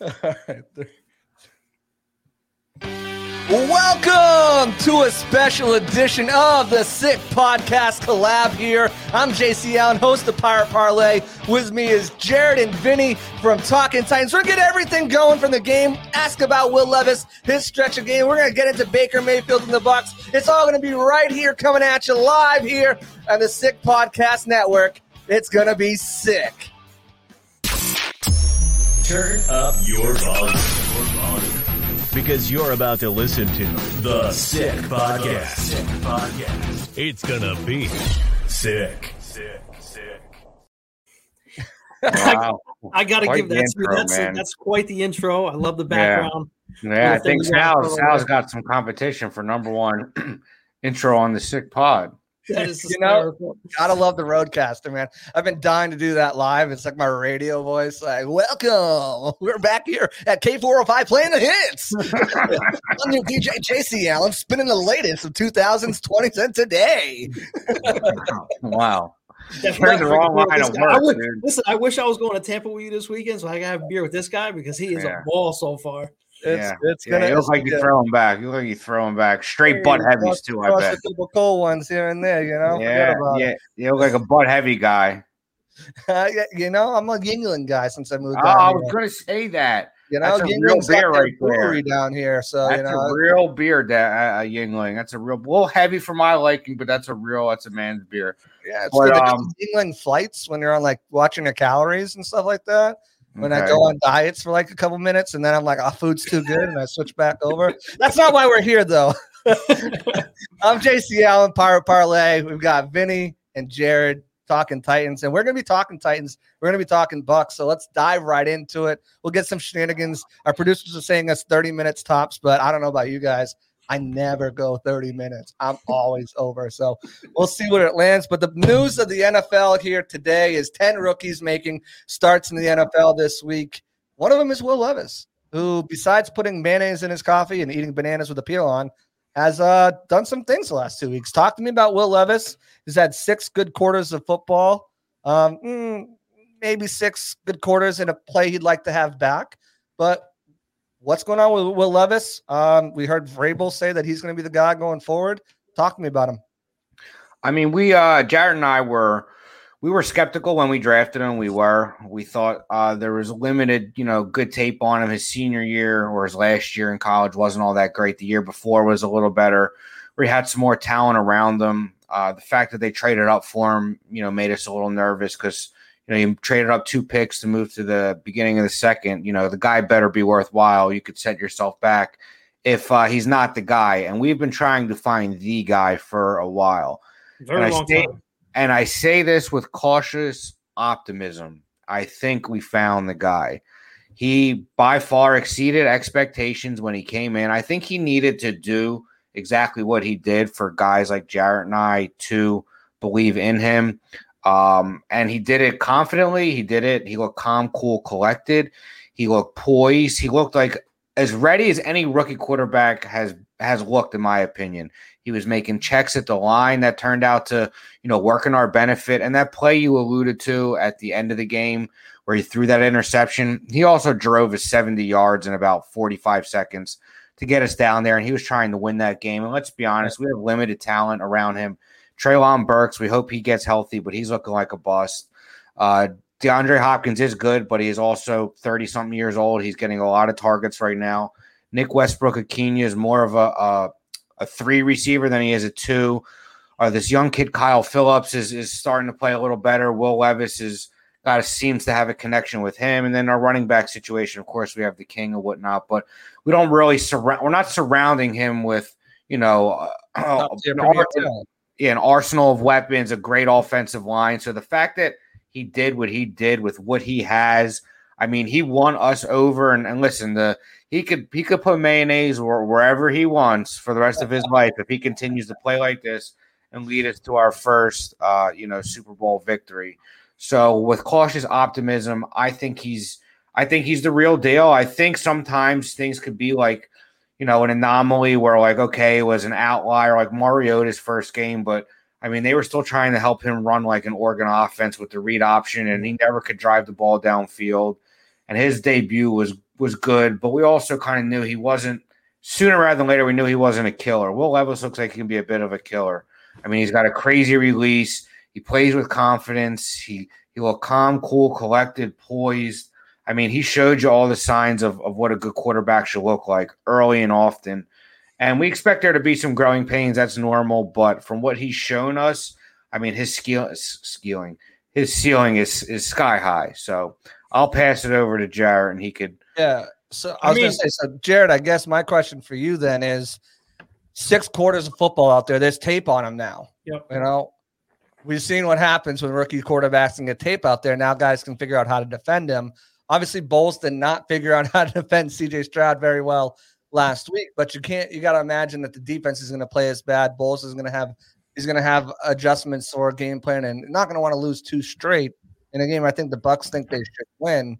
All right. Welcome to a special edition of the Sick Podcast Collab here. I'm JC Allen, host of Pirate Parlay. With me is Jarett and Vinny from Talking Titans. We're going to get everything going from the game, ask about Will Levis, his stretch of game. We're going to get into Baker Mayfield in the Bucs. It's all going to be right here coming at you live here on the Sick Podcast Network. It's going to be sick. Turn up your volume. Because you're about to listen to The Sick Podcast. Sick Podcast. It's gonna be sick. Sick. Sick. Wow. I got to Quite give the that to you. intro, That's, man. that's quite the intro. I love the background. Yeah, I think things around Sal's, the Sal's world. got some competition for number one intro on the sick pod. That is You know. Gotta love the RodeCaster, man. I've been dying to do that live. It's like my radio voice. Like, welcome. We're back here at K405 playing the hits. I'm your DJ JC Allen, spinning the latest of 2000s, 20s, and today. wow. That's Turned the wrong line this of guy. I work, dude. Listen, I wish I was going to Tampa with you this weekend so I can have beer with this guy because he is Yeah. a ball so far. It's, yeah. it's yeah, gonna you look like you're gonna- throwing back. You look like you're throwing back. Straight butt heavies, too, I bet. A couple cold ones here and there, you know. Yeah, yeah. You look like a butt heavy guy. it. Yeah, you know, I'm a Yuengling guy since I moved Oh, down I here. was going to say that. You know, that's a real beer right there. down here, so That's you know. a real beer, da- uh, Yuengling. That's a real, a little heavy for my liking, but that's a real, that's a man's beer. Yeah, it's But, um, Yuengling flights when you're on like watching your calories and stuff like that. When I go on diets for like a couple minutes and then I'm like, oh, food's too good, and I switch back over. That's not why we're here, though. I'm JC Allen, Pirate Parlay. We've got Vinny and Jarett talking Titans, and we're gonna be talking Titans. We're gonna be talking Bucs. So let's dive right into it. We'll get some shenanigans. Our producers are saying us 30 minutes tops, but I don't know about you guys. I never go 30 minutes. I'm always over. So we'll see where it lands. But the news of the NFL here today is 10 rookies making starts in the NFL this week. One of them is Will Levis, who, besides putting mayonnaise in his coffee and eating bananas with a peel on, has uh, done some things the last two weeks. Talk to me about Will Levis. He's had six good quarters of football, um, mm, maybe six good quarters in a play he'd like to have back. But what's going on with Will Levis? Um, we heard Vrabel say that he's going to be the guy going forward. Talk to me about him. I mean, we uh Jared and I were we were skeptical when we drafted him. We were. We thought uh there was limited, you know, good tape on him. His senior year or his last year in college wasn't all that great. The year before was a little better. We had some more talent around them. Uh the fact that they traded up for him, you know, made us a little nervous because you know, you traded up two picks to move to the beginning of the second. You know, the guy better be worthwhile. You could set yourself back if uh, he's not the guy. And we've been trying to find the guy for a while. Very And I long stay- time. And I say this with cautious optimism. I think we found the guy. He by far exceeded expectations when he came in. I think he needed to do exactly what he did for guys like Jarett and I to believe in him. Um, and he did it confidently. He did it. He looked calm, cool, collected. He looked poised. He looked like as ready as any rookie quarterback has has looked, in my opinion. He was making checks at the line that turned out to, you know, work in our benefit. And that play you alluded to at the end of the game where he threw that interception, he also drove his 70 yards in about 45 seconds to get us down there. And he was trying to win that game. And let's be honest, we have limited talent around him. Treylon Burks, we hope he gets healthy, but he's looking like a bust. Uh, DeAndre Hopkins is good, but he's also 30 something years old. He's getting a lot of targets right now. Nick Westbrook-Ikhine is more of a, a a three receiver than he is a two. Uh, this young kid Kyle Phillips is is starting to play a little better. Will Levis is got a, seems to have a connection with him, and then our running back situation. Of course, we have the king and whatnot, but we don't really surround. We're not surrounding him with you know uh, an premier ar- talent. yeah, an arsenal of weapons, a great offensive line. So the fact that he did what he did with what he has, I mean, he won us over. And, and listen, the he could he could put mayonnaise where, wherever he wants for the rest of his life if he continues to play like this and lead us to our first, uh, you know, Super Bowl victory. So with cautious optimism, I think he's I think he's the real deal. I think sometimes things could be like you know, an anomaly where like, okay, it was an outlier like Mariota's first game, but I mean, they were still trying to help him run like an Oregon offense with the read option, and he mm-hmm. never could drive the ball downfield. And his debut was was good, but we also kind of knew he wasn't. Sooner rather than later, we knew he wasn't a killer. Will Levis looks like he can be a bit of a killer. I mean, he's got a crazy release. He plays with confidence. He he looked calm, cool, collected, poised. I mean, he showed you all the signs of, of what a good quarterback should look like early and often. And we expect there to be some growing pains. That's normal. But from what he's shown us, I mean, his skill, skilling, his ceiling is is sky high. So I'll pass it over to Jarett, and he could. Yeah. So I, I was mean, gonna say, so Jarett, I guess my question for you then is six quarters of football out there. There's tape on him now. Yep. You know, we've seen what happens when rookie quarterbacks can get tape out there. Now guys can figure out how to defend him. Obviously, Bowles did not figure out how to defend CJ Stroud very well last week, but you can't. You got to imagine that the defense is going to play as bad. Bowles is going to have he's going to have adjustments or game plan, and not going to want to lose two straight in a game. I think the Bucs think they should win.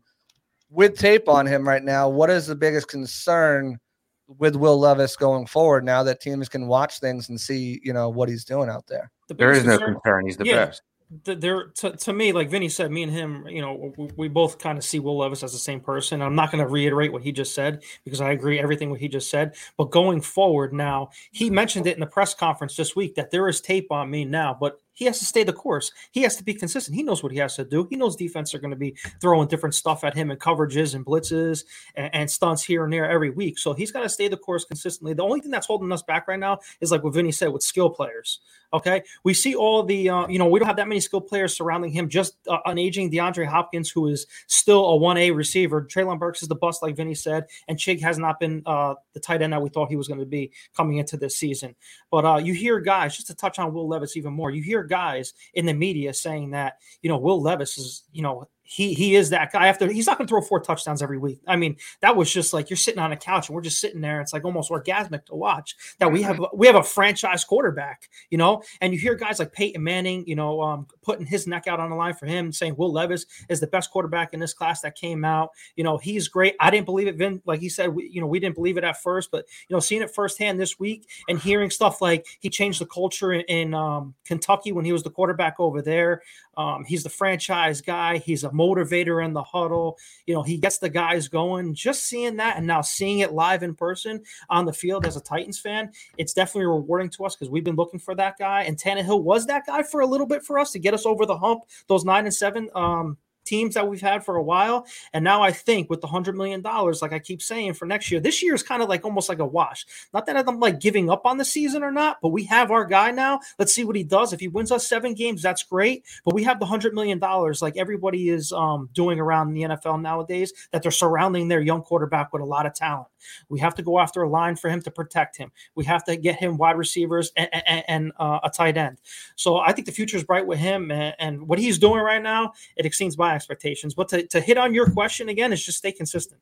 With tape on him right now, what is the biggest concern with Will Levis going forward? Now that teams can watch things and see, you know, what he's doing out there. The there is no concern. He's the yeah. best there to, to me like vinny said me and him you know we, we both kind of see will levis as the same person. I'm not going to reiterate what he just said because i agree everything what he just said. But going forward now he mentioned it in the press conference this week that there is tape on me now but he has to stay the course. He has to be consistent. He knows what he has to do. He knows defense are going to be throwing different stuff at him and coverages and blitzes and, and stunts here and there every week. So he's got to stay the course consistently. The only thing that's holding us back right now is like what Vinny said with skill players. Okay, we see all the uh, you know we don't have that many skill players surrounding him. Just uh, an aging DeAndre Hopkins who is still a one A receiver. Treylon Burks is the bust, like Vinny said, and Chig has not been uh, the tight end that we thought he was going to be coming into this season. But uh, you hear guys just to touch on Will Levis even more. You hear guys in the media saying that you know Will Levis is you know he he is that guy. After he's not going to throw four touchdowns every week. I mean, that was just like you're sitting on a couch and we're just sitting there. It's like almost orgasmic to watch that we have we have a franchise quarterback, you know. And you hear guys like Peyton Manning, you know, um, putting his neck out on the line for him, saying Will Levis is the best quarterback in this class that came out. You know, he's great. I didn't believe it, Vin. Like he said, we, you know, we didn't believe it at first, but you know, seeing it firsthand this week and hearing stuff like he changed the culture in, in um, Kentucky when he was the quarterback over there. Um, he's the franchise guy. He's a motivator in the huddle. You know, he gets the guys going. Just seeing that and now seeing it live in person on the field as a Titans fan, it's definitely rewarding to us because we've been looking for that guy. And Tannehill was that guy for a little bit for us to get us over the hump. Those nine and seven um, teams that we've had for a while. And now I think with the hundred million dollars, like I keep saying for next year, this year is kind of like almost like a wash. Not that I'm like giving up on the season or not, but we have our guy now. Let's see what he does. If he wins us seven games, that's great. But we have the hundred million dollars, like everybody is um, doing around the NFL nowadays, that they're surrounding their young quarterback with a lot of talent. We have to go after a line for him to protect him. We have to get him wide receivers and, and, and uh, a tight end. So I think the future is bright with him and, and, what he's doing right now. It exceeds my expectations. But to, to hit on your question again, is just stay consistent.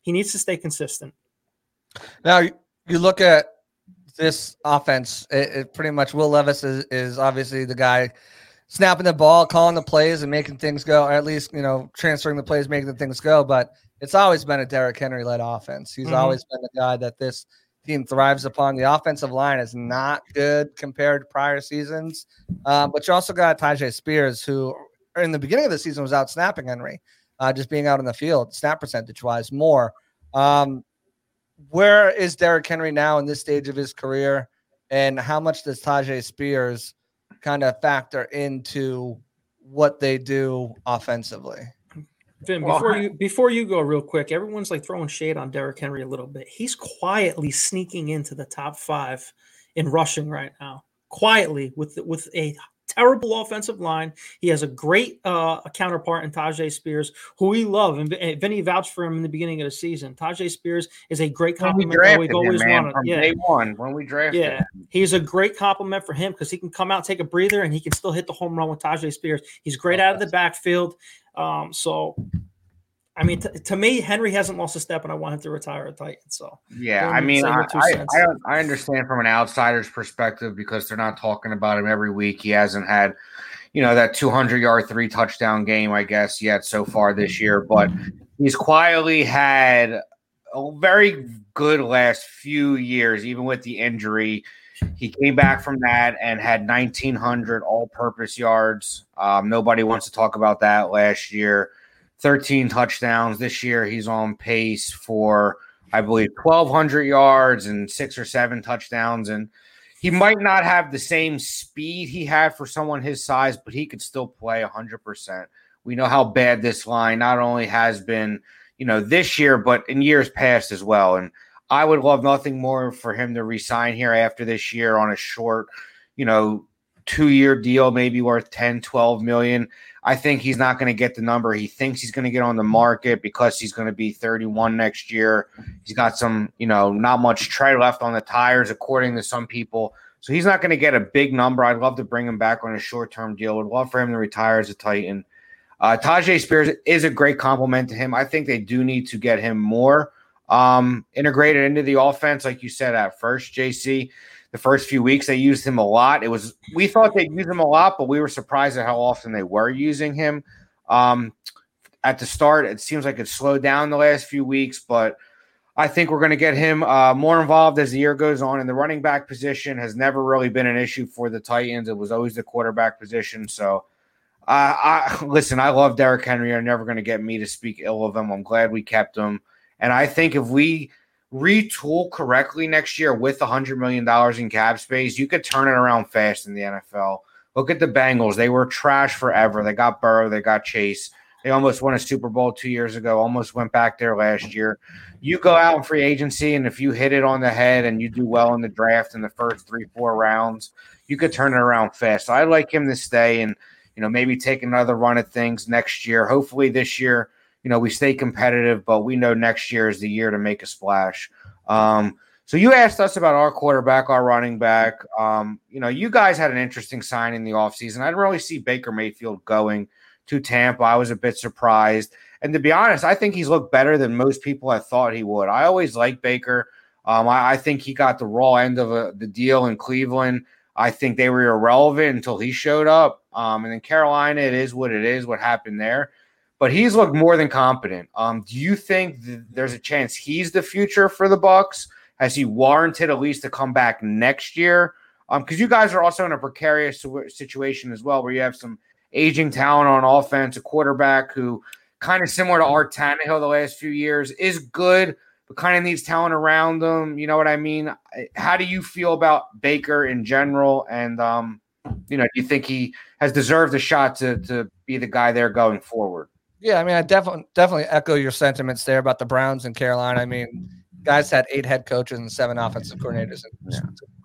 He needs to stay consistent. Now you look at this offense. It, it pretty much Will Levis is, is obviously the guy snapping the ball, calling the plays, and making things go. Or at least you know transferring the plays, making the things go. But it's always been a Derrick Henry led offense. He's mm-hmm. always been the guy that this team thrives upon. The offensive line is not good compared to prior seasons, uh, but you also got Tyjae Spears, who in the beginning of the season was out snapping Henry, uh, just being out in the field, snap percentage wise more. Um, where is Derrick Henry now in this stage of his career, and how much does Tyjae Spears kind of factor into what they do offensively? Vin, before you before you go real quick, everyone's like throwing shade on Derrick Henry a little bit. He's quietly sneaking into the top five in rushing right now. Quietly with with a terrible offensive line. He has a great uh, counterpart in Tyjae Spears, who we love. And Vinny vouched for him in the beginning of the season. Tyjae Spears is a great compliment that we've always him, wanted. From yeah. day one when we drafted yeah. him. He's a great compliment for him because he can come out, take a breather, and he can still hit the home run with Tyjae Spears. He's great out of the backfield. Um, so I mean, t- to me, Henry hasn't lost a step, and I want him to retire a Titan. So yeah, I mean, I, I, I, understand from an outsider's perspective because they're not talking about him every week. He hasn't had, you know, that 200 yard, three touchdown game, I guess, yet so far this year. But he's quietly had a very good last few years, even with the injury. He came back from that and had 1,900 all purpose yards. Um, nobody wants to talk about that last year. 13 touchdowns. This year, he's on pace for, I believe, 1,200 yards and six or seven touchdowns. And he might not have the same speed he had for someone his size, but he could still play 100%. We know how bad this line not only has been, you know, this year, but in years past as well. And I would love nothing more for him to resign here after this year on a short, you know, two year deal, maybe worth 10, 12 million. I think he's not going to get the number he thinks he's going to get on the market because he's going to be 31 next year. He's got some, you know, not much tread left on the tires, according to some people. So he's not going to get a big number. I'd love to bring him back on a short term deal. Would love for him to retire as a Titan. Uh, Tyjae Spears is a great compliment to him. I think they do need to get him more um, integrated into the offense, like you said at first, JC the first few weeks they used him a lot. It was we thought they'd use him a lot, but we were surprised at how often they were using him. Um, at the start, it seems like it slowed down the last few weeks, but I think we're going to get him uh, more involved as the year goes on. And the running back position has never really been an issue for the Titans. It was always the quarterback position. So, uh, I listen. I love Derrick Henry. You're never going to get me to speak ill of him. I'm glad we kept him. And I think if we retool correctly next year with $100 million in cap space, you could turn it around fast in the NFL. Look at the Bengals. They were trash forever. They got Burrow, they got Chase. They almost won a Super Bowl two years ago, almost went back there last year. You go out in free agency, and if you hit it on the head and you do well in the draft in the first three, four rounds, you could turn it around fast. So I'd like him to stay and, you know, maybe take another run at things next year. Hopefully this year – you know, we stay competitive, but we know next year is the year to make a splash. Um, so you asked us about our quarterback, our running back. Um, you know, you guys had an interesting sign in the offseason. I didn't really see Baker Mayfield going to Tampa. I was a bit surprised. And to be honest, I think he's looked better than most people had thought he would. I always liked Baker. Um, I, I, think he got the raw end of a, the deal in Cleveland. I think they were irrelevant until he showed up. Um, and in Carolina, it is what it is, what happened there but he's looked more than competent. Um, do you think there's a chance he's the future for the Bucs? Has he warranted at least to come back next year? Um, because you guys are also in a precarious situation as well, where you have some aging talent on offense, a quarterback who kind of similar to Art Tannehill the last few years is good, but kind of needs talent around them. You know what I mean? How do you feel about Baker in general? And um, you know, do you think he has deserved a shot to to be the guy there going forward? Yeah, I mean, I definitely definitely echo your sentiments there about the Browns and Carolina. I mean, guys had eight head coaches and seven offensive coordinators and yeah.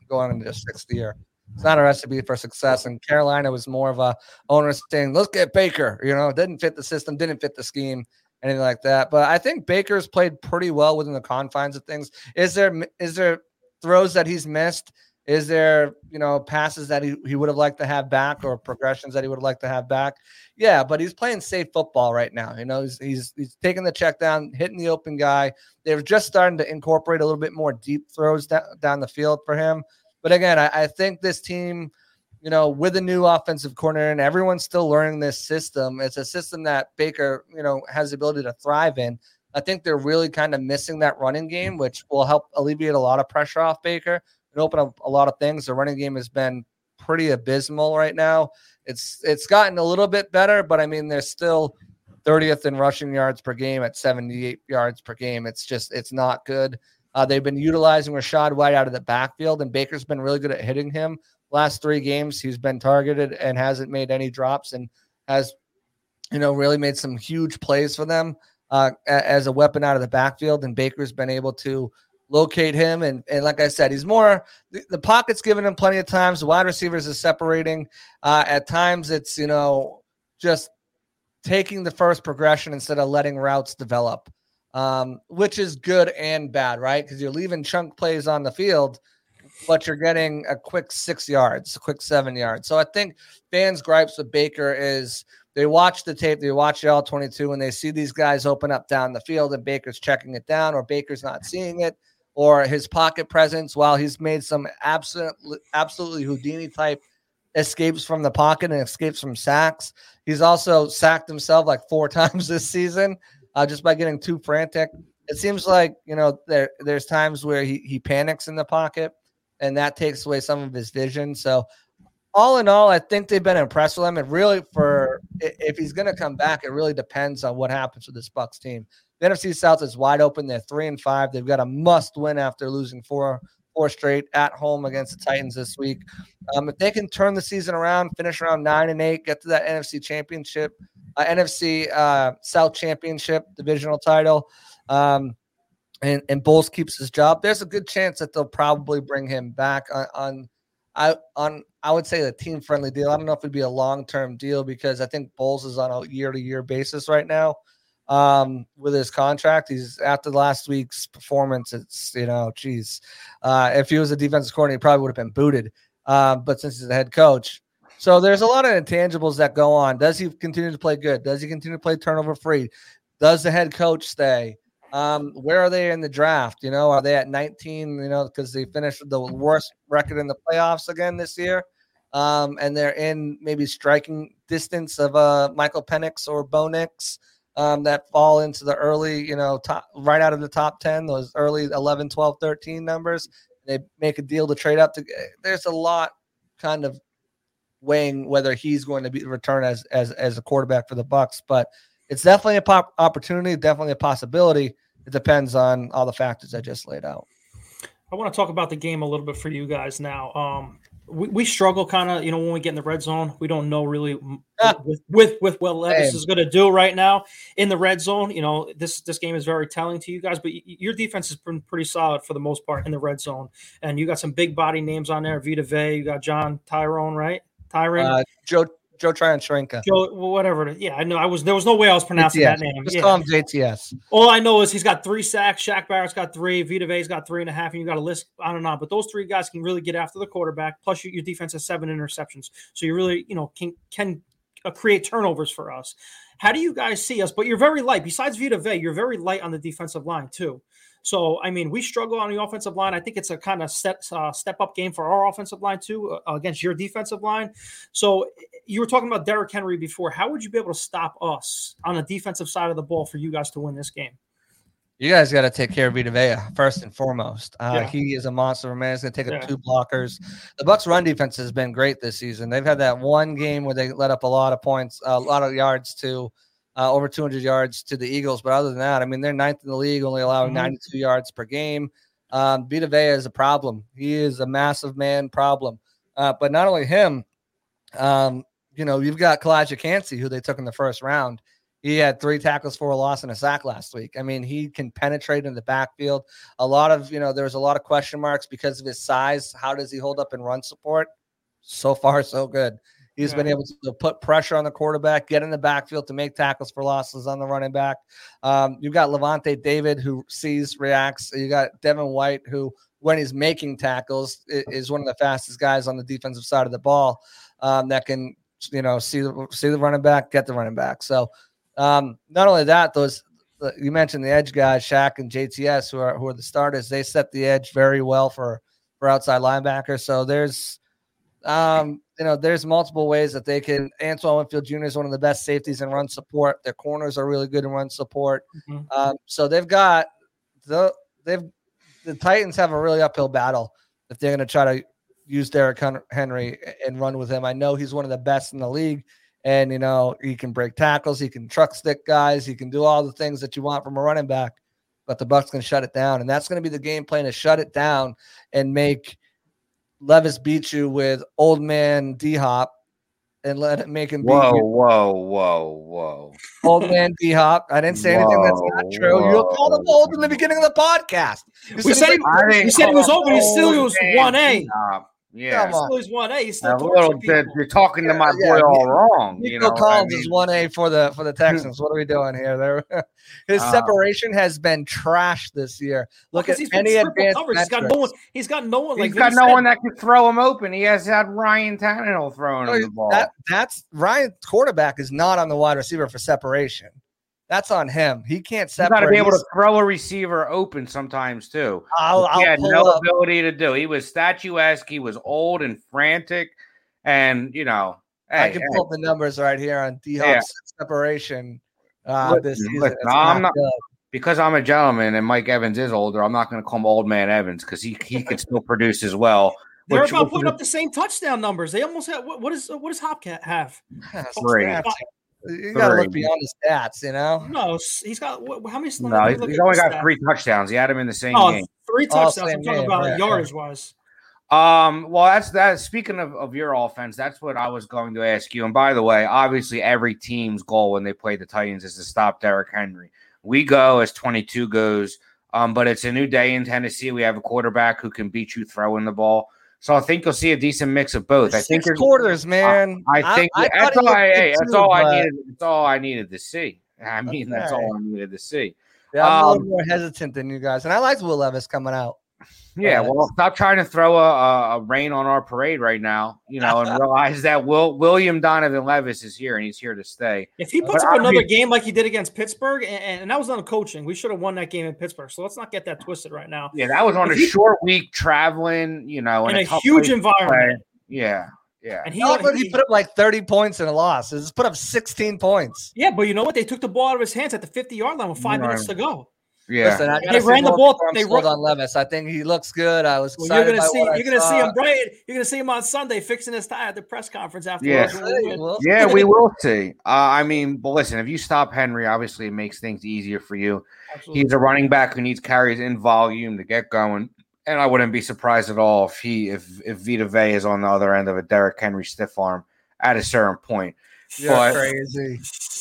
going into their sixth year. It's not a recipe for success. And Carolina was more of a owner thing. "Let's get Baker." You know, didn't fit the system, didn't fit the scheme, anything like that. But I think Baker's played pretty well within the confines of things. Is there is there throws that he's missed? Is there, you know, passes that he, he would have liked to have back or progressions that he would have liked to have back? Yeah, but he's playing safe football right now. You know, he's he's, he's taking the check down, hitting the open guy. They're just starting to incorporate a little bit more deep throws down, down the field for him. But again, I, I think this team, you know, with a new offensive coordinator and everyone's still learning this system, it's a system that Baker, you know, has the ability to thrive in. I think they're really kind of missing that running game, which will help alleviate a lot of pressure off Baker open up a lot of things. The running game has been pretty abysmal right now. It's it's gotten a little bit better, but I mean they're still 30th in rushing yards per game at 78 yards per game. It's just it's not good. Uh, they've been utilizing Rachaad White out of the backfield, and Baker's been really good at hitting him. Last three games, he's been targeted and hasn't made any drops, and has you know really made some huge plays for them uh, as a weapon out of the backfield. And Baker's been able to locate him. And, and like I said, he's more the, the pocket's giving him plenty of times. The wide receivers is separating. Uh, at times, it's you know just taking the first progression instead of letting routes develop, um, which is good and bad, right? Because you're leaving chunk plays on the field, but you're getting a quick six yards, a quick seven yards. So I think fans' gripes with Baker is they watch the tape, they watch all 22, and they see these guys open up down the field, and Baker's checking it down, or Baker's not seeing it or his pocket presence, while he's made some absolutely, absolutely Houdini type escapes from the pocket and escapes from sacks. He's also sacked himself like four times this season uh, just by getting too frantic. It seems like you know there there's times where he he panics in the pocket, and that takes away some of his vision. So all in all, I think they've been impressed with him. And really, for If he's going to come back, it really depends on what happens with this Bucs team. The NFC South is wide open. They're three and five. They've got a must win after losing four four straight at home against the Titans this week. Um, if they can turn the season around, finish around nine and eight, get to that NFC Championship, uh, NFC uh, South Championship divisional title, um, and and Bowles keeps his job, there's a good chance that they'll probably bring him back on. on I on I would say a team friendly deal. I don't know if it'd be a long term deal because I think Bowles is on a year to year basis right now um, with his contract. He's after last week's performance. It's you know, geez, uh, if he was a defensive coordinator, he probably would have been booted. Uh, but since he's the head coach, so there's a lot of intangibles that go on. Does he continue to play good? Does he continue to play turnover free? Does the head coach stay? Um, where are they in the draft? You know, are they at 19? You know, because they finished the worst record in the playoffs again this year. Um, and they're in maybe striking distance of uh, Michael Penix or Bo Nix um, that fall into the early, you know, top right out of the top 10, those early 11, 12, 13 numbers. They make a deal to trade up to. There's a lot kind of weighing whether he's going to be return as as as a quarterback for the Bucs, but it's definitely a pop opportunity, definitely a possibility. It depends on all the factors I just laid out. I want to talk about the game a little bit for you guys now. Um, we, we struggle kind of, you know, when we get in the red zone, we don't know really ah. with, with, with what Levis is going to do right now in the red zone. You know, this, this game is very telling to you guys, but y- your defense has been pretty solid for the most part in the red zone. And you got some big body names on there. Vita Vea, you got John Tyrone, right? Tyrone, uh, Joe Joe Tryon-Shoyinka. Joe, whatever. Yeah, I know. I was there was no way I was pronouncing JTS. that name. Just yeah. call him JTS. All I know is he's got three sacks. Shaq Barrett's got three. Vita Vea's got three and a half. And you got a list I don't know, But those three guys can really get after the quarterback. Plus, your, your defense has seven interceptions, so you really you know can can uh, create turnovers for us. How do you guys see us? But you're very light. Besides Vita Vea, you're very light on the defensive line too. So, I mean, we struggle on the offensive line. I think it's a kind of step uh, step up game for our offensive line too uh, against your defensive line. So, you were talking about Derrick Henry before. How would you be able to stop us on the defensive side of the ball for you guys to win this game? You guys got to take care of Vita Vea first and foremost. Uh, yeah. He is a monster man. He's going to take up yeah. two blockers. The Bucs' run defense has been great this season. They've had that one game where they let up a lot of points, a lot of yards to uh, over 200 yards to the Eagles. But other than that, I mean, they're ninth in the league, only allowing mm-hmm. 92 yards per game. Um, Vita Vea is a problem. He is a massive man problem. Uh, but not only him, um, you know, you've got Calijah Kancey, who they took in the first round. He had three tackles for a loss and a sack last week. I mean, he can penetrate in the backfield. A lot of, you know, there's a lot of question marks because of his size. How does he hold up in run support? So far, so good. He's yeah. been able to put pressure on the quarterback, get in the backfield to make tackles for losses on the running back. Um, you've got Lavonte David who sees, reacts. You got Devin White who, when he's making tackles, is one of the fastest guys on the defensive side of the ball um, that can, you know, see the see the running back, get the running back. So um, not only that, those you mentioned the edge guys, Shaq and JTS, who are who are the starters. They set the edge very well for for outside linebackers. So there's um, you know, there's multiple ways that they can. Antoine Winfield Jr. is one of the best safeties in run support. Their corners are really good in run support. Mm-hmm. Um, so they've got the they've the Titans have a really uphill battle if they're going to try to use Derrick Henry and run with him. I know he's one of the best in the league, and you know he can break tackles, he can truck stick guys, he can do all the things that you want from a running back. But the Bucs can shut it down, and that's going to be the game plan to shut it down and make Levis beat you with old man D Hop and let it make him beat whoa, you. Whoa, whoa, whoa, Old man D Hop. I didn't say whoa, anything that's not true. Whoa. You called him old in the beginning of the podcast. You we said, he, he said he was old, but he still was 1A. Yeah, still is one A. He's still a little bit. You're talking to my boy yeah, all wrong. Nico you know Collins I mean? is one A for the for the Texans. what are we doing here? There, his uh, separation has been trash this year. Look at any advanced. He's got no one. He's got no one. Like he's got no said. one that can throw him open. He has had Ryan Tannehill throwing him the ball. That, that's Ryan quarterback is not on the wide receiver for separation. That's on him. He can't separate. You got to be able to throw a receiver open sometimes too. I'll, he I'll had no up. ability to do. He was statuesque. He was old and frantic, and you know. Hey, I can hey. pull up the numbers right here on D Hop's yeah. separation. Uh, look, this season. Look, no, I'm not because I'm a gentleman and Mike Evans is older. I'm not going to call him Old Man Evans because he he could still produce as well They're Which- about which putting up the same touchdown numbers. They almost have what, what is what does Hopcat have? Three. Stats. You gotta look beyond the stats, you know. No, he's got what, how many? let No, me he's, he's only got stats. three touchdowns. He had him in the same Oh, game. Three touchdowns. same I'm talking game, about right, right. wise. Um, well, that's that. Speaking of, of your offense, that's what I was going to ask you. And by the way, obviously, every team's goal when they play the Titans is to stop Derrick Henry. We go as 22 goes, um, but it's a new day in Tennessee. We have a quarterback who can beat you throwing the ball. So I think you'll see a decent mix of both. I think Six there's- quarters, man. I think I that's thought he all I, hey, that's all I needed. That's all I needed to see. I mean, that's all I needed to see. Yeah, I'm a Um, little more hesitant than you guys, and I liked Will Levis coming out. Yeah, But- well, stop trying to throw a, a, a rain on our parade right now, you know, and realize that Will William Donovan Levis is here and he's here to stay. If he But puts up I another mean- game like he did against Pittsburgh, and, and that was on coaching, we should have won that game in Pittsburgh. So let's not get that twisted right now. Yeah, that was on a he- short week traveling, you know, In in a tough huge environment. play. Yeah, yeah. And he, He, he he- put up like 30 points in a loss. He just put up 16 points. yeah, but you know what? They took the ball out of his hands at the 50 yard line with five Right. minutes to go. Yeah. Listen, I They ran the ball- I'm they sold run- on Levis. I think he looks good. I was Well, you're gonna see you're gonna see him Brian. You're gonna see him on Sunday fixing his tie at the press conference after. Yeah. Hey, well, Yeah, we will see. Uh, I mean, but listen, if you stop Henry, obviously it makes things easier for you. Absolutely. He's a running back who needs carries in volume to get going. And I wouldn't be surprised at all if he if if Vita Vea is on the other end of a Derrick Henry stiff arm at a certain point. You're but- crazy.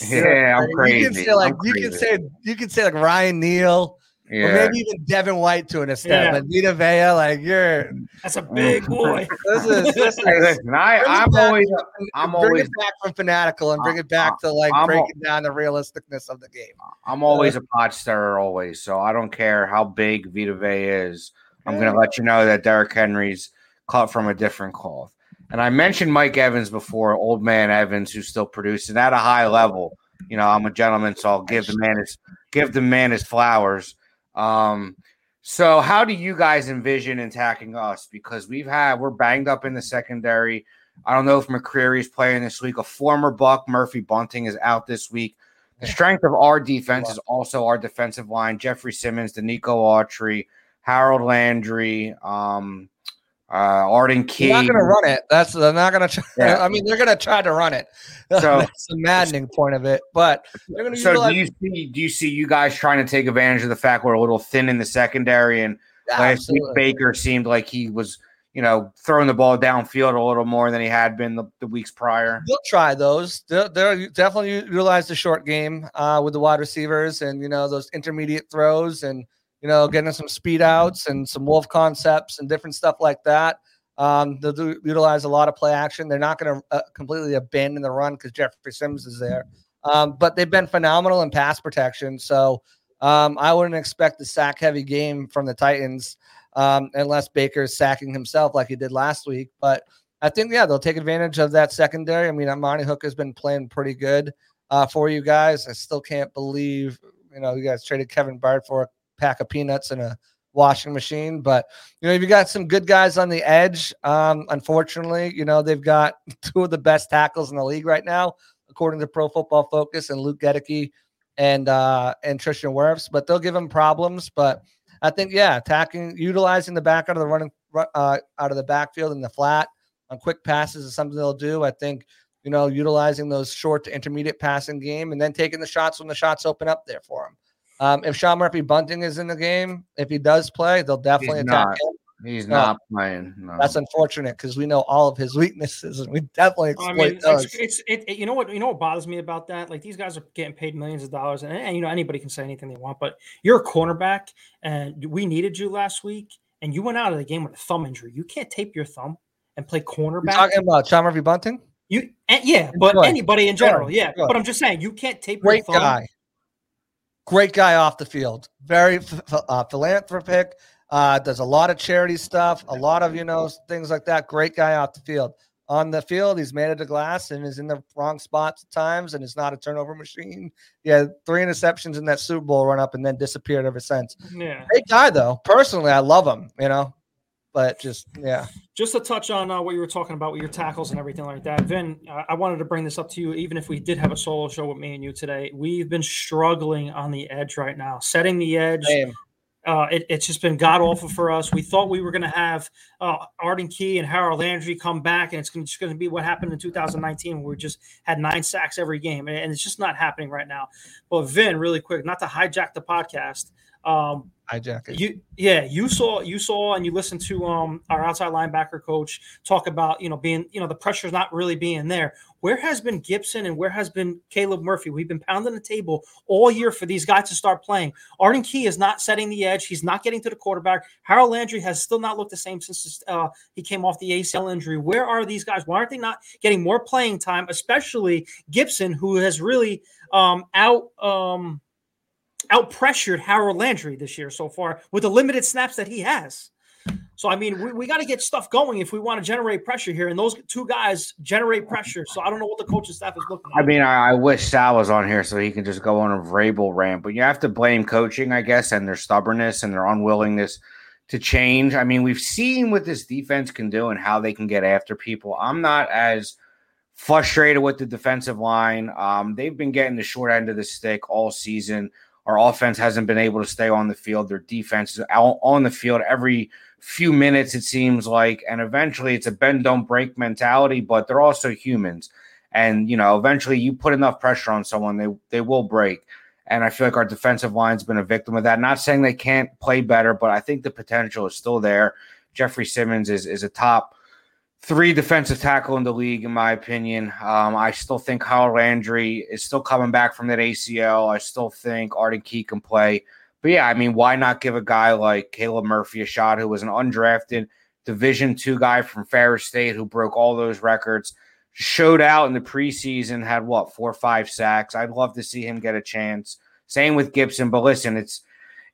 Yeah, I'm You can say like you can say you can say like Ryan Neal or maybe even Devin White to an extent. Yeah. But Vita Vea, like you're That's a big boy. this is this is Hey, listen, I, I'm back- always I'm bring always it back from fanatical and bring it back to like I'm al- breaking down the realisticness of the game. I'm always uh, a pot stirrer, always. So I don't care how big Vita Vea is. I'm going to let you know that Derrick Henry's cut from a different cloth. And I mentioned Mike Evans before, old man Evans, who's still producing at a high level. You know, I'm a gentleman, so I'll give the man his give the man his flowers. Um, so how do you guys envision attacking us? Because we've had we're banged up in the secondary. I don't know if McCreary's playing this week. A former Buc Murphy Bunting is out this week. The strength of our defense is also our defensive line. Jeffrey Simmons, Denico Autry, Harold Landry, um, uh, Arden Key. They're not going to run it. That's they're not going to. try Yeah. I mean, they're going to try to run it. So- That's the maddening point of it. But they're going to So utilize. do you see? Do you see you guys trying to take advantage of the fact we're a little thin in the secondary and last week Baker seemed like he was, you know, throwing the ball downfield a little more than he had been the, the weeks prior. They'll try those. They'll, they'll definitely utilize the short game uh, with the wide receivers and you know those intermediate throws and you know getting some speed outs and some wolf concepts and different stuff like that. Um, they'll do, utilize a lot of play action. They're not going to uh, completely abandon the run because Jeffrey Sims is there. Um, but they've been phenomenal in pass protection. So um, I wouldn't expect a sack heavy game from the Titans um, unless Baker's sacking himself like he did last week. But I think yeah, they'll take advantage of that secondary. I mean, Amani Hook has been playing pretty good uh, for you guys. I still can't believe you know you guys traded Kevin Byard for pack of peanuts and a washing machine. But you know, you've got some good guys on the edge. Um, unfortunately, you know they've got two of the best tackles in the league right now, according to Pro Football Focus and Luke Goedeke and uh, and Tristan Wirfs. But they'll give them problems. But I think yeah, attacking, utilizing the back out of the running uh, out of the backfield in the flat on quick passes is something they'll do. I think you know utilizing those short to intermediate passing game and then taking the shots when the shots open up there for them. Um, if Sean Murphy Bunting is in the game, if he does play, they'll definitely He's attack not. him. He's No. not playing. No. That's unfortunate because we know all of his weaknesses and we definitely I exploit mean, those. it's, it's it, it- You know what? You know what bothers me about that? Like these guys are getting paid millions of dollars, and, and you know anybody can say anything they want. But you're a cornerback, and we needed you last week, and you went out of the game with a thumb injury. You can't tape your thumb and play You're cornerback. talking about Sean Murphy Bunting? You and, yeah, but anybody in general, yeah. But I'm just saying, you can't tape Great your thumb. guy. Great guy off the field. Very ph- uh, philanthropic. Uh, does a lot of charity stuff, a lot of, you know, things like that. Great guy off the field. On the field, he's made it to glass and is in the wrong spots at times and is not a turnover machine. Yeah, three interceptions in that Super Bowl run up and then disappeared ever since. Yeah. Great guy, though. Personally, I love him, you know, but just, yeah. Just to touch on uh, what you were talking about with your tackles and everything like that, Vin, uh, I wanted to bring this up to you. Even if we did have a solo show with me and you today, we've been struggling on the edge right now, setting the edge. Uh, it, it's just been god awful for us. We thought we were going to have uh, Arden Key and Harold Landry come back, and it's just going to be what happened in 2019, where we just had nine sacks every game, and, and it's just not happening right now. But Vin, really quick, not to hijack the podcast, um, hijack. You yeah, you saw you saw and you listened to um our outside linebacker coach talk about you know being you know the pressure's not really being there. Where has been Gibson and where has been Caleb Murphy? We've been pounding the table all year for these guys to start playing. Arden Key is not setting the edge. He's not getting to the quarterback. Harold Landry has still not looked the same since uh, he came off the ACL injury. Where are these guys? Why aren't they not getting more playing time? Especially Gibson, who has really um, out. Um, out pressured Harold Landry this year so far with the limited snaps that he has. So I mean, we, we got to get stuff going if we want to generate pressure here, and those two guys generate pressure. So I don't know what the coaching staff is looking. At. I mean, I, I, wish Sal was on here so he can just go on a Vrabel rant, but you have to blame coaching, I guess, and their stubbornness and their unwillingness to change. I mean, we've seen what this defense can do and how they can get after people. I'm not as frustrated with the defensive line. Um, they've been getting the short end of the stick all season. Our offense hasn't been able to stay on the field. Their defense is out on the field every few minutes, it seems like. And eventually it's a bend, don't break mentality, but they're also humans. And, you know, eventually you put enough pressure on someone, they, they will break. And I feel like our defensive line's been a victim of that. Not saying they can't play better, but I think the potential is still there. Jeffrey Simmons is, is a top three defensive tackle in the league, in my opinion. Um, I still think Kyle Landry is still coming back from that ACL. I still think Arden Key can play. But yeah, I mean, why not give a guy like Caleb Murphy a shot, who was an undrafted Division two guy from Ferris State who broke all those records, showed out in the preseason, had what four or five sacks. I'd love to see him get a chance. Same with Gibson, but listen, it's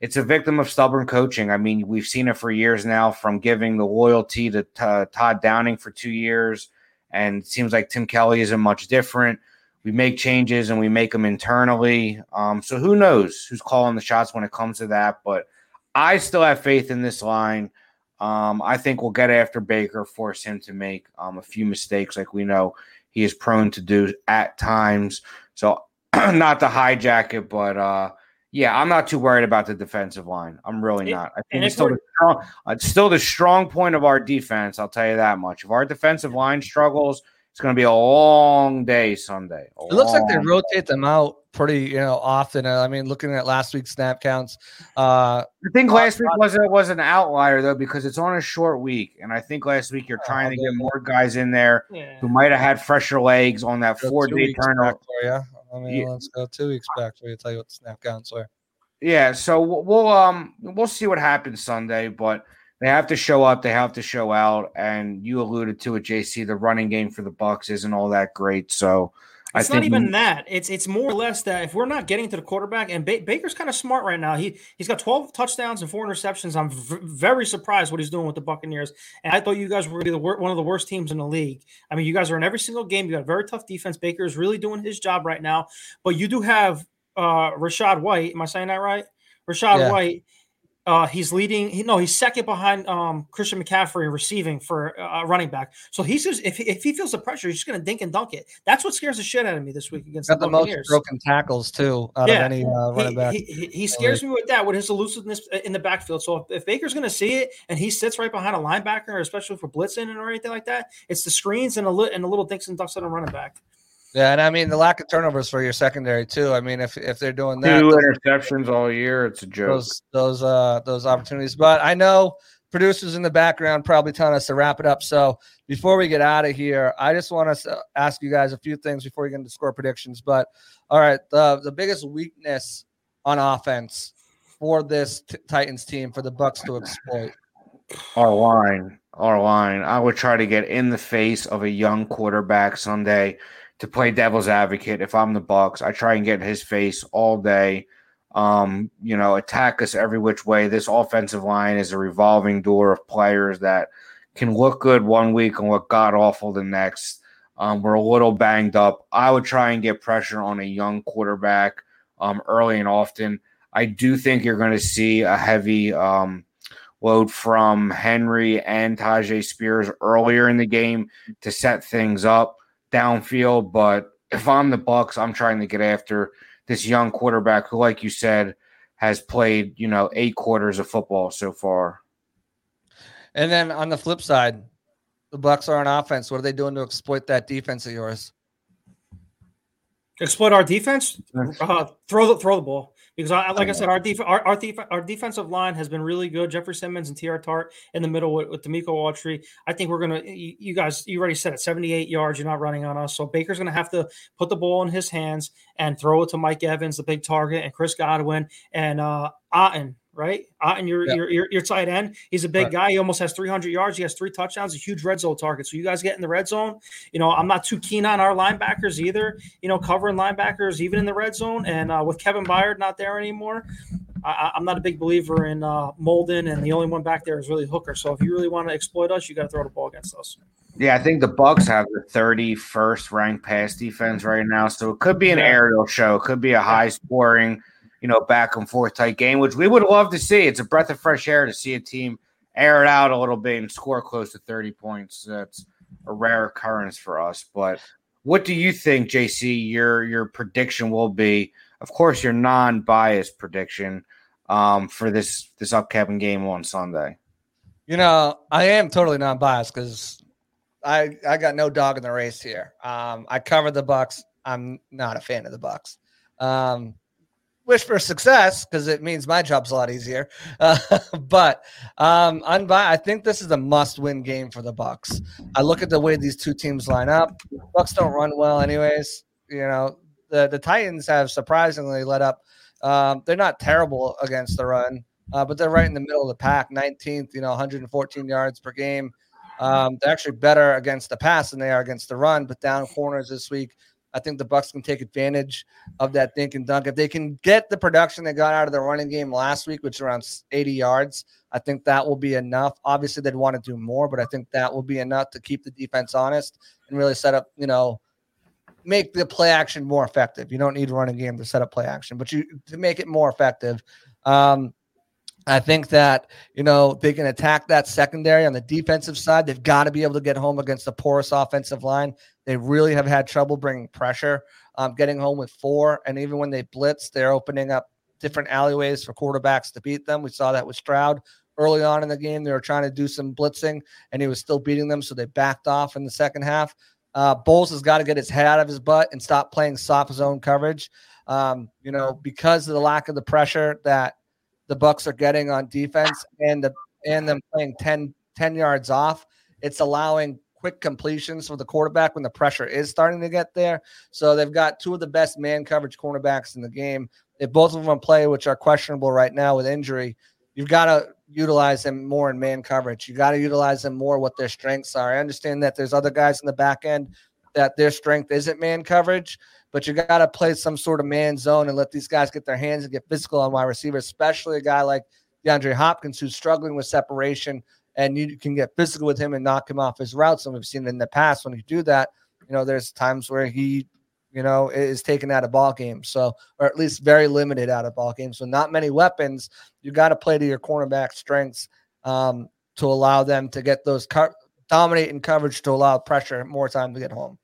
it's a victim of stubborn coaching. I mean, we've seen it for years now from giving the loyalty to Todd Downing for two years. And seems like Tim Kelly isn't much different. We make changes and we make them internally. Um, so who knows who's calling the shots when it comes to that? But I still have faith in this line. Um, I think we'll get after Baker, force him to make um, a few mistakes like we know he is prone to do at times. So not to hijack it, but uh, yeah, I'm not too worried about the defensive line. I'm really not. I think it's still the, strong, uh, it's still the strong point of our defense. I'll tell you that much. If our defensive line struggles, it's going to be a long day Sunday. It looks like they rotate them out pretty, you know, often. Uh, I mean, looking at last week's snap counts, uh, I think uh, last week was was an outlier though because it's on a short week, and I think last week you're trying to get more guys in there yeah. who might have had fresher legs on that four day turnover. Yeah. I mean, yeah. let's go two weeks back so we tell you what the snap counts are. Yeah, so we'll um we'll see what happens Sunday, but they have to show up, they have to show out, and you alluded to it, JC. The running game for the Bucs isn't all that great, so it's not even we, that. It's it's more or less that if we're not getting to the quarterback, and ba- Baker's kind of smart right now. He he's got twelve touchdowns and four interceptions. I'm v- very surprised what he's doing with the Buccaneers. And I thought you guys were the wor- one of the worst teams in the league. I mean, you guys are in every single game. You got a very tough defense. Baker is really doing his job right now. But you do have uh Rachaad White. Am I saying that right? Rashad yeah. White uh, he's leading. He, no, he's second behind um, Christian McCaffrey receiving for uh, running back. So he's just if, if he feels the pressure, he's just going to dink and dunk it. That's what scares the shit out of me this week against Got the, the most broken tackles too out yeah. of any uh, running back. He, he, he scares me with that with his elusiveness in the backfield. So if, if Baker's going to see it and he sits right behind a linebacker, especially for blitzing or anything like that, it's the screens and a li- and a little dinks and ducks on a running back. Yeah, and I mean the lack of turnovers for your secondary too. I mean, if if they're doing that, two interceptions all year, it's a joke. Those those uh those opportunities, but I know producers in the background probably telling us to wrap it up. So before we get out of here, I just want to ask you guys a few things before we get into score predictions. But all right, the the biggest weakness on offense for this t- Titans team for the Bucs to exploit. Our line, our line. I would try to get in the face of a young quarterback Sunday to play devil's advocate if I'm the Bucs. I try and get in his face all day. Um, you know, attack us every which way. This offensive line is a revolving door of players that can look good one week and look god awful the next. Um, we're a little banged up. I would try and get pressure on a young quarterback um, early and often. I do think you're going to see a heavy um, load from Henry and Tyjae Spears earlier in the game to set things up downfield. But if I'm the Bucs, I'm trying to get after this young quarterback who, like you said, has played, you know, eight quarters of football so far. And then on the flip side, the Bucs are on offense. What are they doing to exploit that defense of yours? Exploit our defense. Uh, throw the throw the ball because, I, like I said, our, def- our our, def- our defensive line has been really good. Jeffrey Simmons and Teair Tart in the middle with, with Denico Autry. I think we're gonna. You, you, guys, you already said it. Seventy-eight yards. You're not running on us, so Baker's gonna have to put the ball in his hands and throw it to Mike Evans, the big target, and Chris Godwin and uh, Otton right? Uh, and your, your, your your tight end, he's a big right. guy. He almost has 300 yards. He has three touchdowns, a huge red zone target. So you guys get in the red zone. You know, I'm not too keen on our linebackers either. You know, covering linebackers even in the red zone. And uh, with Kevin Byard not there anymore, I, am not a big believer in uh, Molden. And the only one back there is really Hooker. So if you really want to exploit us, you got to throw the ball against us. Yeah, I think the Bucs have the 31st ranked pass defense right now, so it could be an aerial show. It could be a high scoring you know, back and forth type game, which we would love to see. It's a breath of fresh air to see a team air it out a little bit and score close to 30 points. That's a rare occurrence for us. But what do you think, JC, your your prediction will be? Of course, your non-biased prediction um, for this this upcoming game on Sunday. You know, I am totally non-biased because I I got no dog in the race here. Um, I covered the Bucs. I'm not a fan of the Bucs. Um, wish for success because it means my job's a lot easier. Uh, but um, unbi- I think this is a must-win game for the Bucs. I look at the way these two teams line up. Bucs don't run well, anyways. You know, the the Titans have surprisingly let up. Um, they're not terrible against the run, uh, but they're right in the middle of the pack, 19th. You know, 114 yards per game. Um, they're actually better against the pass than they are against the run, but down corners this week. I think the Bucs can take advantage of that dink and dunk. If they can get the production they got out of the running game last week, which around 80 yards, I think that will be enough. Obviously, they'd want to do more, but I think that will be enough to keep the defense honest and really set up, you know, make the play action more effective. You don't need a running game to set up play action, but you to make it more effective. Um, I think that, you know, they can attack that secondary on the defensive side. They've got to be able to get home against the porous offensive line. They really have had trouble bringing pressure, um, getting home with four. And even when they blitz, they're opening up different alleyways for quarterbacks to beat them. We saw that with Stroud early on in the game. They were trying to do some blitzing and he was still beating them. So they backed off in the second half. Uh, Bowles has got to get his head out of his butt and stop playing soft zone coverage. Um, you know, because of the lack of the pressure that the Bucs are getting on defense and the and them playing 10, 10 yards off, it's allowing quick completions for the quarterback when the pressure is starting to get there. So they've got two of the best man coverage cornerbacks in the game. If both of them play, which are questionable right now with injury, you've got to utilize them more in man coverage. You got to utilize them more what their strengths are. I understand that there's other guys in the back end that their strength isn't man coverage, but you got to play some sort of man zone and let these guys get their hands and get physical on wide receivers, especially a guy like DeAndre Hopkins who's struggling with separation and you can get physical with him and knock him off his routes. And we've seen in the past when you do that, you know, there's times where he, you know, is taken out of ball games. So, or at least very limited out of ball games. So, not many weapons. You got to play to your cornerback strengths um, to allow them to get those co- dominate in coverage to allow pressure more time to get home.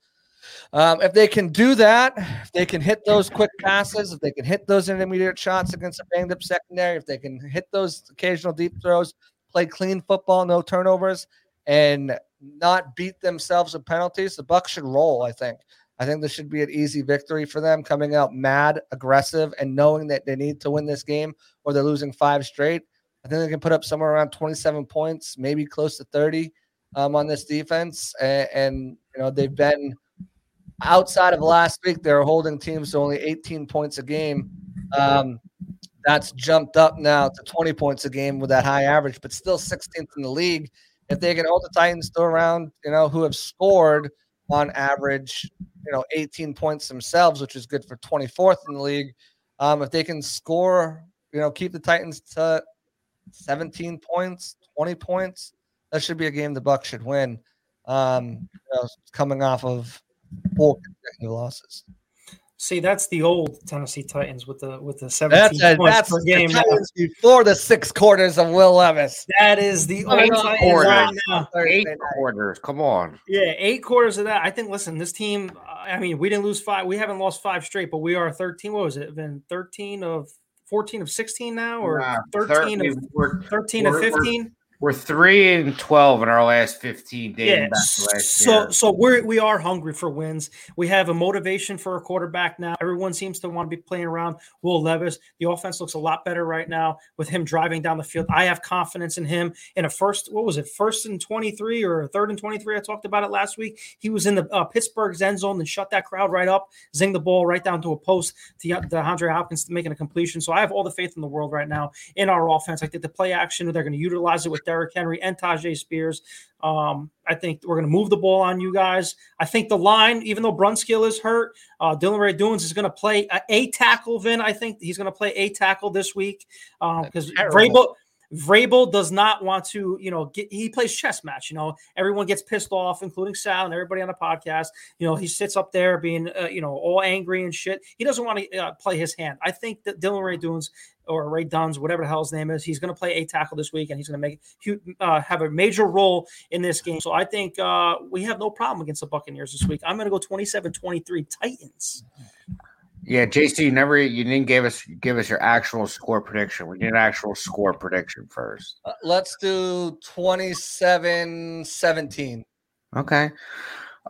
Um, if they can do that, if they can hit those quick passes, if they can hit those intermediate shots against a banged up secondary, if they can hit those occasional deep throws, play clean football, no turnovers, and not beat themselves with penalties, the Bucs should roll. I think. I think this should be an easy victory for them, coming out mad, aggressive, and knowing that they need to win this game or they're losing five straight. I think they can put up somewhere around 27 points, maybe close to 30 um, on this defense. And, and, you know, they've been outside of last week, they're holding teams to only 18 points a game. Um, that's jumped up now to 20 points a game with that high average, but still 16th in the league. If they can hold the Titans to around, you know, who have scored on average, you know, 18 points themselves, which is good for 24th in the league. Um, if they can score, you know, keep the Titans to 17 points, 20 points, that should be a game the Bucs should win. Um, you know, coming off of four consecutive losses. See, that's the old Tennessee Titans with the with the 17 that's points that's per game. Titans before the six quarters of Will Levis. That is the old Eight Titans quarters. right now. Eight quarters. Come on. Yeah, eight quarters of that. I think. Listen, this team. I mean, we didn't lose five. We haven't lost five straight, but we are 13. What was it? Been 13 of 14 of 16 now, or Nah, 13 thir- of 13 of we're- we're- 15? We're three and twelve in our last fifteen dating Yeah. back to last So year. so we're we are hungry for wins. We have a motivation for a quarterback now. Everyone seems to want to be playing around Will Levis. The offense looks a lot better right now with him driving down the field. I have confidence in him. In a first, what was it, first and 23 or third and 23? I talked about it last week. He was in the uh, Pittsburgh's end zone and shut that crowd right up, zing the ball right down to a post to DeAndre Hopkins making a completion. So I have all the faith in the world right now in our offense. I think the play action, they're going to utilize it with Derrick Henry and Tyjae Spears. Um, I think we're going to move the ball on you guys. I think the line, even though Brunskill is hurt, uh, Dillon Radunz is going to play a, a tackle. Vin, I think he's going to play a tackle this week because That's Vrabel. Vrabel does not want to, you know, get, he plays chess match. You know, everyone gets pissed off, including Sal and everybody on the podcast. You know, he sits up there being, uh, you know, all angry and shit. He doesn't want to uh, play his hand. I think that Dillon Radunz or Radunz, whatever the hell his name is, he's going to play a tackle this week and he's going to make uh, have a major role in this game. So I think uh, we have no problem against the Buccaneers this week. I'm going to go 27-23 Titans. Yeah, JC, you never you didn't give us give us your actual score prediction. We need an actual score prediction first. Uh, Let's do 27 17. Okay.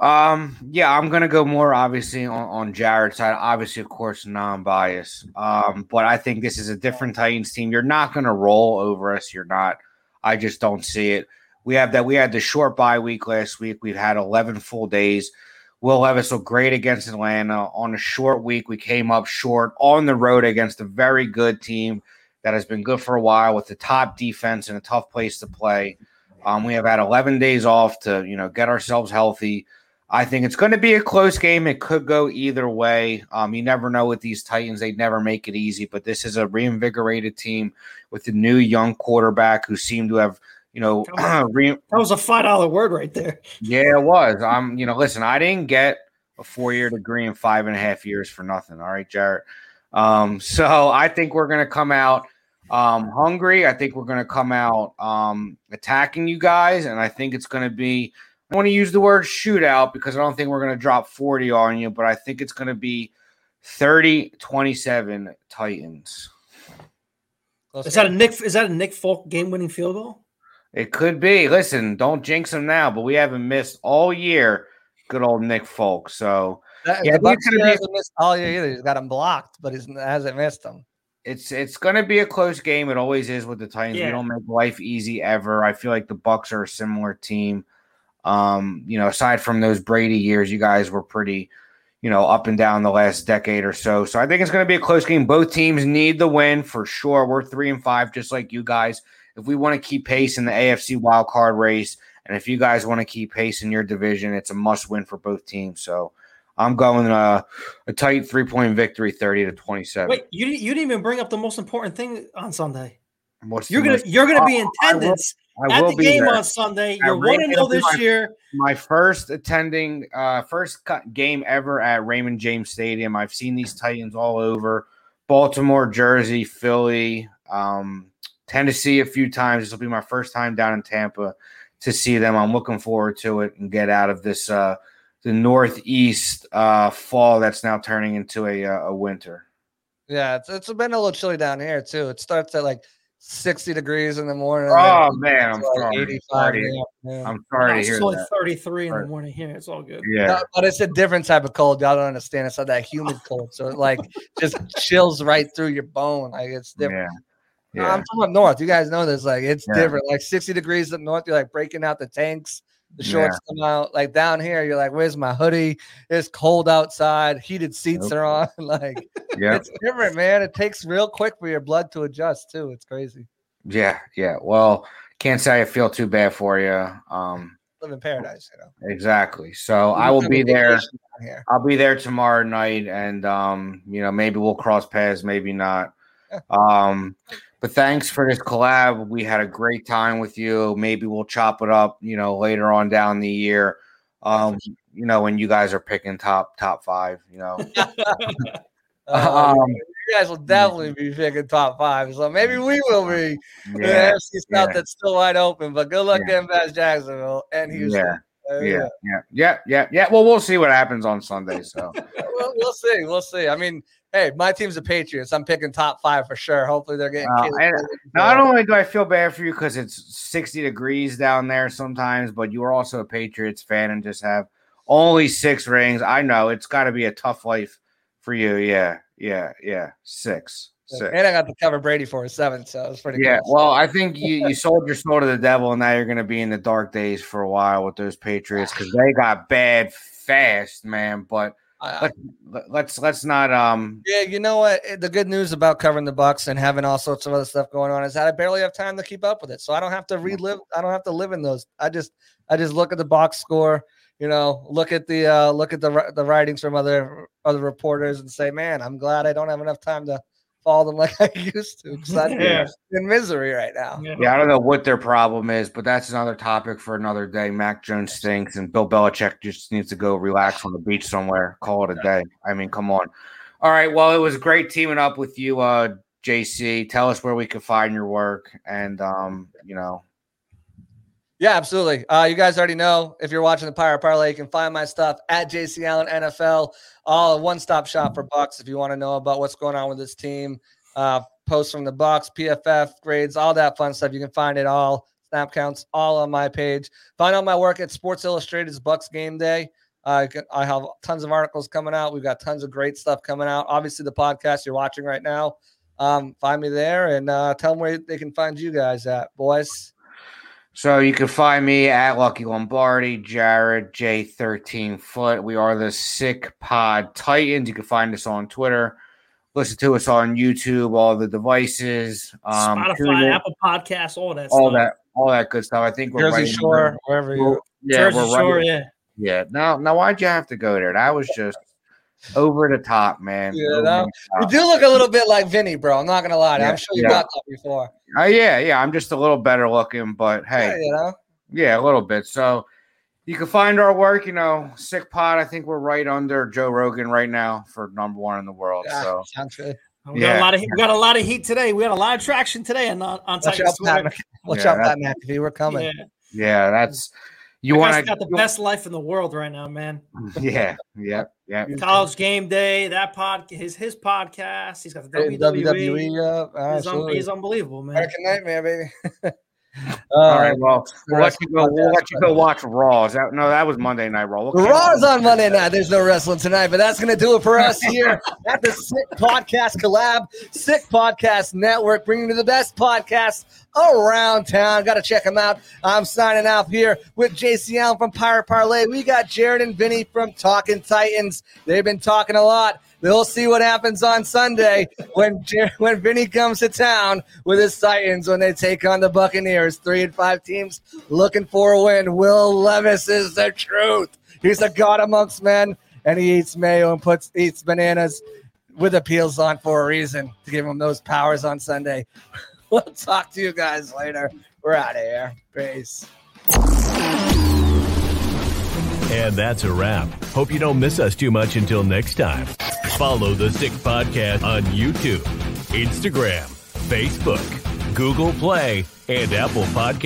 Um, yeah, I'm gonna go more obviously on, on Jarett's side. Obviously, of course, non-bias. Um, but I think this is a different Titans team. You're not gonna roll over us. You're not. I just don't see it. We have that. We had the short bye week last week. We've had 11 full days. Will Levis looked great against Atlanta. On a short week, we came up short on the road against a very good team that has been good for a while with the top defense and a tough place to play. Um, we have had 11 days off to you know get ourselves healthy. I think it's going to be a close game. It could go either way. Um, you never know with these Titans; they never make it easy. But this is a reinvigorated team with a new young quarterback who seem to have you know re- That was a five dollar word right there. yeah, it was. I'm, you know, listen, I didn't get a four year degree in five and a half years for nothing. All right, Jarett. Um, so I think we're going to come out um, hungry. I think we're going to come out um, attacking you guys. And I think it's going to be, I want to use the word shootout because I don't think we're going to drop 40 on you, but I think it's going to be 30 27 Titans. Is that a. Nick? Is that a Nick Folk game winning field goal? It could be. Listen, don't jinx him now, but we haven't missed all year. Good old Nick Folk. So, That, Yeah, the but Bucs it's be- hasn't missed all year either. He's got him blocked, but he hasn't missed them. it's it's going to be a close game. It always is with the Titans. Yeah. We don't make life easy ever. I feel like the Bucs are a similar team. Um, you know, aside from those Brady years, you guys were pretty, you know, up and down the last decade or so. So I think it's going to be a close game. Both teams need the win for sure. We're three and five, just like you guys. If we want to keep pace in the AFC wild card race, and if you guys want to keep pace in your division, it's a must win for both teams. So I'm going uh, a tight three point victory, thirty to twenty seven. Wait, you didn't. You didn't even bring up the most important thing on Sunday. What's You're gonna. most- You're gonna be in I attendance I at will the be game there. on Sunday. I You're really one and will zero this my- year. my first attending uh first cut game ever at Raymond James Stadium. I've seen these Titans all over Baltimore, Jersey, Philly, um Tennessee a few times. This will be my first time down in Tampa to see them. I'm looking forward to it and get out of this uh the northeast uh fall that's now turning into a uh, a winter. Yeah, it's, it's been a little chilly down here too. It starts at like 60 degrees in the morning. Oh man, I'm it's like sorry. 85 Sorry. in the afternoon. I'm sorry to hear it's hear only that. 33 in the morning here. It's all good. Yeah. No, but it's a different type of cold. Y'all don't understand. It's not that humid cold. So it like just chills right through your bone. Like it's different. Yeah. No, I'm from up north. You guys know this. Like it's Yeah. different. Like 60 degrees up north, you're like breaking out the tanks. The shorts come out. Like down here, you're like, "Where's my hoodie?" It's cold outside. Heated seats Nope. are on. like Yeah. it's different, man. It takes real quick for your blood to adjust too. It's crazy. Yeah. Yeah. Well, can't say I feel too bad for you. Um Live in paradise, you know. Exactly. So I will be there. Here. I'll be there tomorrow night, and um, you know, maybe we'll cross paths, maybe not. Um, but thanks for this collab. We had a great time with you. Maybe we'll chop it up, you know, later on down the year. Um, you know, when you guys are picking top top five, you know. Uh, Um, you guys will definitely be picking top five. So maybe we will be. yeah, Yeah, NFC South yeah. that's still wide open. But good luck Yeah. getting past Jacksonville and Houston. yeah, Uh, yeah, yeah, yeah, yeah, yeah. Well, we'll see what happens on Sunday. So we'll, we'll see. We'll see. I mean, hey, my team's the Patriots. I'm picking top five for sure. Hopefully they're getting. Uh, Williams. Not only do I feel bad for you because it's 60 degrees down there sometimes, but you are also a Patriots fan and just have only six rings. I know it's got to be a tough life for you. Yeah, yeah, yeah. Six. Six. and I got to cover Brady for a seven, so it's pretty. Yeah, cool. well, I think you, you sold your soul to the devil, and now you're going to be in the dark days for a while with those Patriots because they got bad fast, man. But I- let, let's let's not um Yeah, you know what? Eh, The good news about covering the Bucs and having all sorts of other stuff going on is that I barely have time to keep up with it. So I don't have to relive. I don't have to live in those. I just, I just look at the box score. You know, look at the uh look at the the writings from other other reporters and say, man, I'm glad I don't have enough time to follow them like I used to because I'm Yeah. in misery right now. Yeah. Yeah, I don't know what their problem is, but that's another topic for another day. Mac Jones stinks, and Bill Belichick just needs to go relax on the beach somewhere. Call it a day. I mean, come on. All right. Well, it was great teaming up with you, uh, JC. Tell us where we can find your work, and um, you know, Yeah, absolutely. Uh, you guys already know if you're watching the Pirate Parlay, you can find my stuff at JC Allen NFL, all one stop shop for Bucs. If you want to know about what's going on with this team, uh, posts from the Bucs, PFF grades, all that fun stuff. You can find it all, snap counts, all on my page. Find out my work at Sports Illustrated's Bucs Game Day. Uh, I have tons of articles coming out. We've got tons of great stuff coming out. Obviously, the podcast you're watching right now. Um, find me there and uh, tell them where they can find you guys at, boys. So you can find me at Lucky Lombardi, Jarett J13 Foot. We are the Sick Pod Titans. You can find us on Twitter. Listen to us on YouTube, all the devices, um, tune Spotify, in, Apple Podcasts, all that all stuff. that, all that good stuff. I think we're Jersey right Shore, wherever you. yeah, Jersey we're right Shore, yeah. yeah. Now, now, why'd you have to go there? That was just over the top, man. Yeah, Over that- the You do look a little bit like Vinny, bro. I'm not gonna lie. Yeah, I'm sure you yeah. got that before. Uh, yeah, yeah. I'm just a little better looking, but hey, Yeah, you know. Yeah, a little bit. So you can find our work, you know, Sick Pod. I think we're right under Joe Rogan right now for number one in the world. Yeah, So sounds good. We got Yeah. a lot of we got a lot of heat today. We got a lot of traction today on on Watch Titans out, Pat. Watch out, that- Pat McAfee. We're coming. Yeah, yeah, that's you you want want to got the best life in the world right now, man. Yeah, yeah, yeah. College game day, that pod, his his podcast. He's got the WWE. WWE. Yeah, He's, un- he's unbelievable, man. American Nightmare, baby. All uh, right, well, we'll let you go. We'll let you go watch Raw. Is that no? That was Monday Night Raw. The keep- on Monday night. There's no wrestling tonight, but that's going to do it for us here at the Sick Podcast Collab, Sick Podcast Network, bringing you the best podcasts around town. Got to check them out. I'm signing off here with JC Allen from Pirate Parlay. We got Jarett and Vinny from Talking Titans. They've been talking a lot. We'll see what happens on Sunday when when Vinny comes to town with his Titans when they take on the Buccaneers. Three and five teams looking for a win. Will Levis is the truth. He's a god amongst men, and he eats mayo and puts eats bananas with the peels on for a reason to give him those powers on Sunday. We'll talk to you guys later. We're out of here. Peace. And that's a wrap. Hope you don't miss us too much until next time. Follow the Sick Podcast on YouTube, Instagram, Facebook, Google Play, and Apple Podcasts.